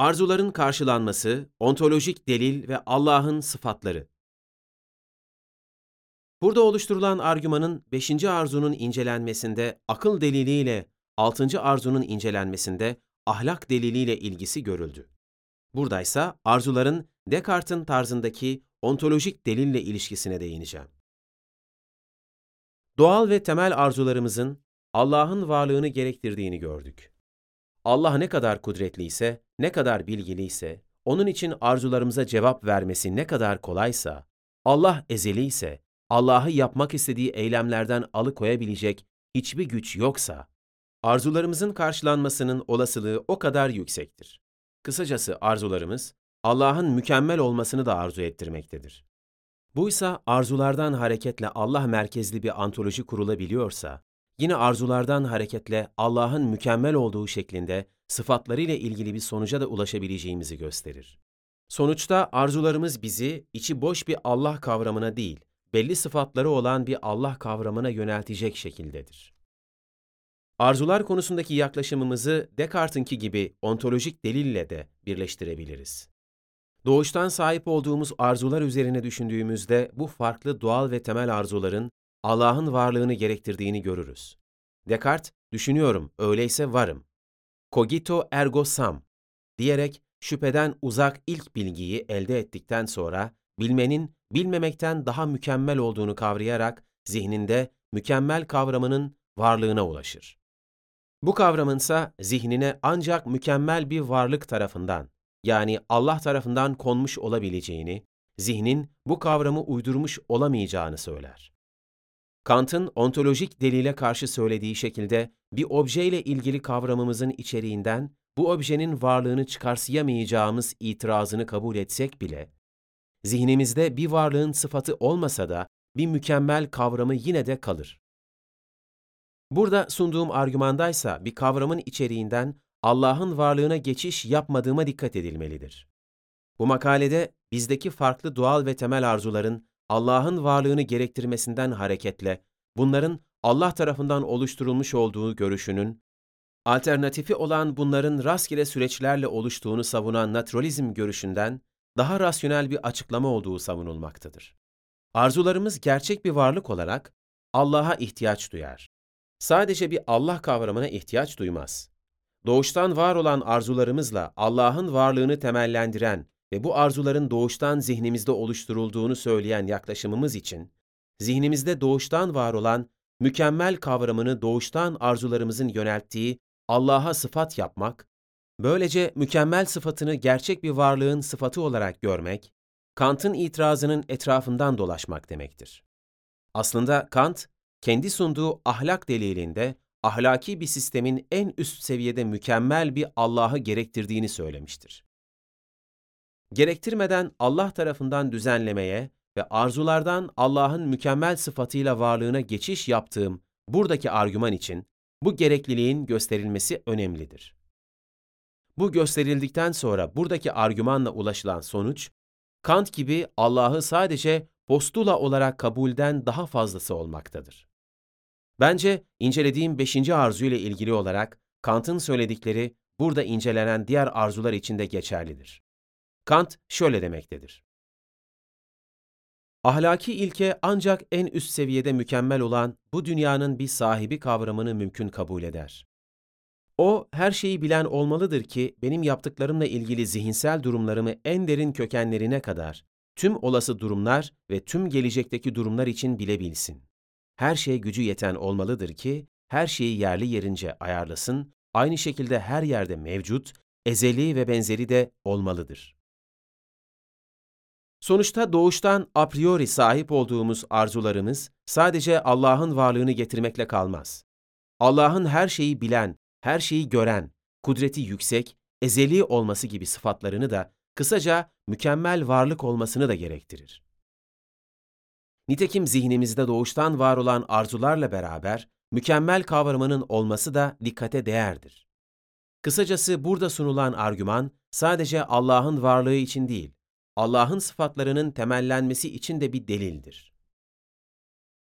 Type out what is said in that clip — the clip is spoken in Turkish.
Arzuların karşılanması, ontolojik delil ve Allah'ın sıfatları. Burada oluşturulan argümanın 5. arzunun incelenmesinde akıl deliliyle 6. arzunun incelenmesinde ahlak deliliyle ilgisi görüldü. Buradaysa arzuların Descartes'in tarzındaki ontolojik delille ilişkisine değineceğim. Doğal ve temel arzularımızın Allah'ın varlığını gerektirdiğini gördük. Allah ne kadar kudretliyse, ne kadar bilgiliyse, onun için arzularımıza cevap vermesi ne kadar kolaysa, Allah ezeli ise, Allah'ı yapmak istediği eylemlerden alıkoyabilecek hiçbir güç yoksa, arzularımızın karşılanmasının olasılığı o kadar yüksektir. Kısacası arzularımız, Allah'ın mükemmel olmasını da arzu ettirmektedir. Buysa arzulardan hareketle Allah merkezli bir antoloji kurulabiliyorsa, yine arzulardan hareketle Allah'ın mükemmel olduğu şeklinde sıfatlarıyla ilgili bir sonuca da ulaşabileceğimizi gösterir. Sonuçta arzularımız bizi içi boş bir Allah kavramına değil, belli sıfatları olan bir Allah kavramına yöneltecek şekildedir. Arzular konusundaki yaklaşımımızı Descartes'inki gibi ontolojik delille de birleştirebiliriz. Doğuştan sahip olduğumuz arzular üzerine düşündüğümüzde bu farklı doğal ve temel arzuların Allah'ın varlığını gerektirdiğini görürüz. Descartes, düşünüyorum, öyleyse varım. Cogito ergo sum diyerek şüpheden uzak ilk bilgiyi elde ettikten sonra bilmenin bilmemekten daha mükemmel olduğunu kavrayarak zihninde mükemmel kavramının varlığına ulaşır. Bu kavramınsa zihnine ancak mükemmel bir varlık tarafından yani Allah tarafından konmuş olabileceğini, zihnin bu kavramı uydurmuş olamayacağını söyler. Kant'ın ontolojik delile karşı söylediği şekilde bir objeyle ilgili kavramımızın içeriğinden bu objenin varlığını çıkarsayamayacağımız itirazını kabul etsek bile, zihnimizde bir varlığın sıfatı olmasa da bir mükemmel kavramı yine de kalır. Burada sunduğum argümandaysa bir kavramın içeriğinden Allah'ın varlığına geçiş yapmadığıma dikkat edilmelidir. Bu makalede bizdeki farklı doğal ve temel arzuların Allah'ın varlığını gerektirmesinden hareketle bunların Allah tarafından oluşturulmuş olduğu görüşünün, alternatifi olan bunların rastgele süreçlerle oluştuğunu savunan naturalizm görüşünden daha rasyonel bir açıklama olduğu savunulmaktadır. Arzularımız gerçek bir varlık olarak Allah'a ihtiyaç duyar. Sadece bir Allah kavramına ihtiyaç duymaz. Doğuştan var olan arzularımızla Allah'ın varlığını temellendiren ve bu arzuların doğuştan zihnimizde oluşturulduğunu söyleyen yaklaşımımız için, zihnimizde doğuştan var olan mükemmel kavramını doğuştan arzularımızın yönelttiği Allah'a sıfat yapmak, böylece mükemmel sıfatını gerçek bir varlığın sıfatı olarak görmek, Kant'ın itirazının etrafından dolaşmak demektir. Aslında Kant, kendi sunduğu ahlak delilinde ahlaki bir sistemin en üst seviyede mükemmel bir Allah'ı gerektirdiğini söylemiştir. Gerektirmeden Allah tarafından düzenlemeye ve arzulardan Allah'ın mükemmel sıfatıyla varlığına geçiş yaptığım buradaki argüman için bu gerekliliğin gösterilmesi önemlidir. Bu gösterildikten sonra buradaki argümanla ulaşılan sonuç, Kant gibi Allah'ı sadece postula olarak kabulden daha fazlası olmaktadır. Bence incelediğim beşinci arzu ile ilgili olarak Kant'ın söyledikleri burada incelenen diğer arzular için de geçerlidir. Kant şöyle demektedir. Ahlaki ilke ancak en üst seviyede mükemmel olan bu dünyanın bir sahibi kavramını mümkün kabul eder. O, her şeyi bilen olmalıdır ki benim yaptıklarımla ilgili zihinsel durumlarımı en derin kökenlerine kadar, tüm olası durumlar ve tüm gelecekteki durumlar için bilebilsin her şeye gücü yeten olmalıdır ki her şeyi yerli yerince ayarlasın, aynı şekilde her yerde mevcut, ezeli ve benzeri de olmalıdır. Sonuçta doğuştan a priori sahip olduğumuz arzularımız sadece Allah'ın varlığını getirmekle kalmaz. Allah'ın her şeyi bilen, her şeyi gören, kudreti yüksek, ezeli olması gibi sıfatlarını da kısaca mükemmel varlık olmasını da gerektirir. Nitekim zihnimizde doğuştan var olan arzularla beraber mükemmel kavramının olması da dikkate değerdir. Kısacası burada sunulan argüman sadece Allah'ın varlığı için değil, Allah'ın sıfatlarının temellenmesi için de bir delildir.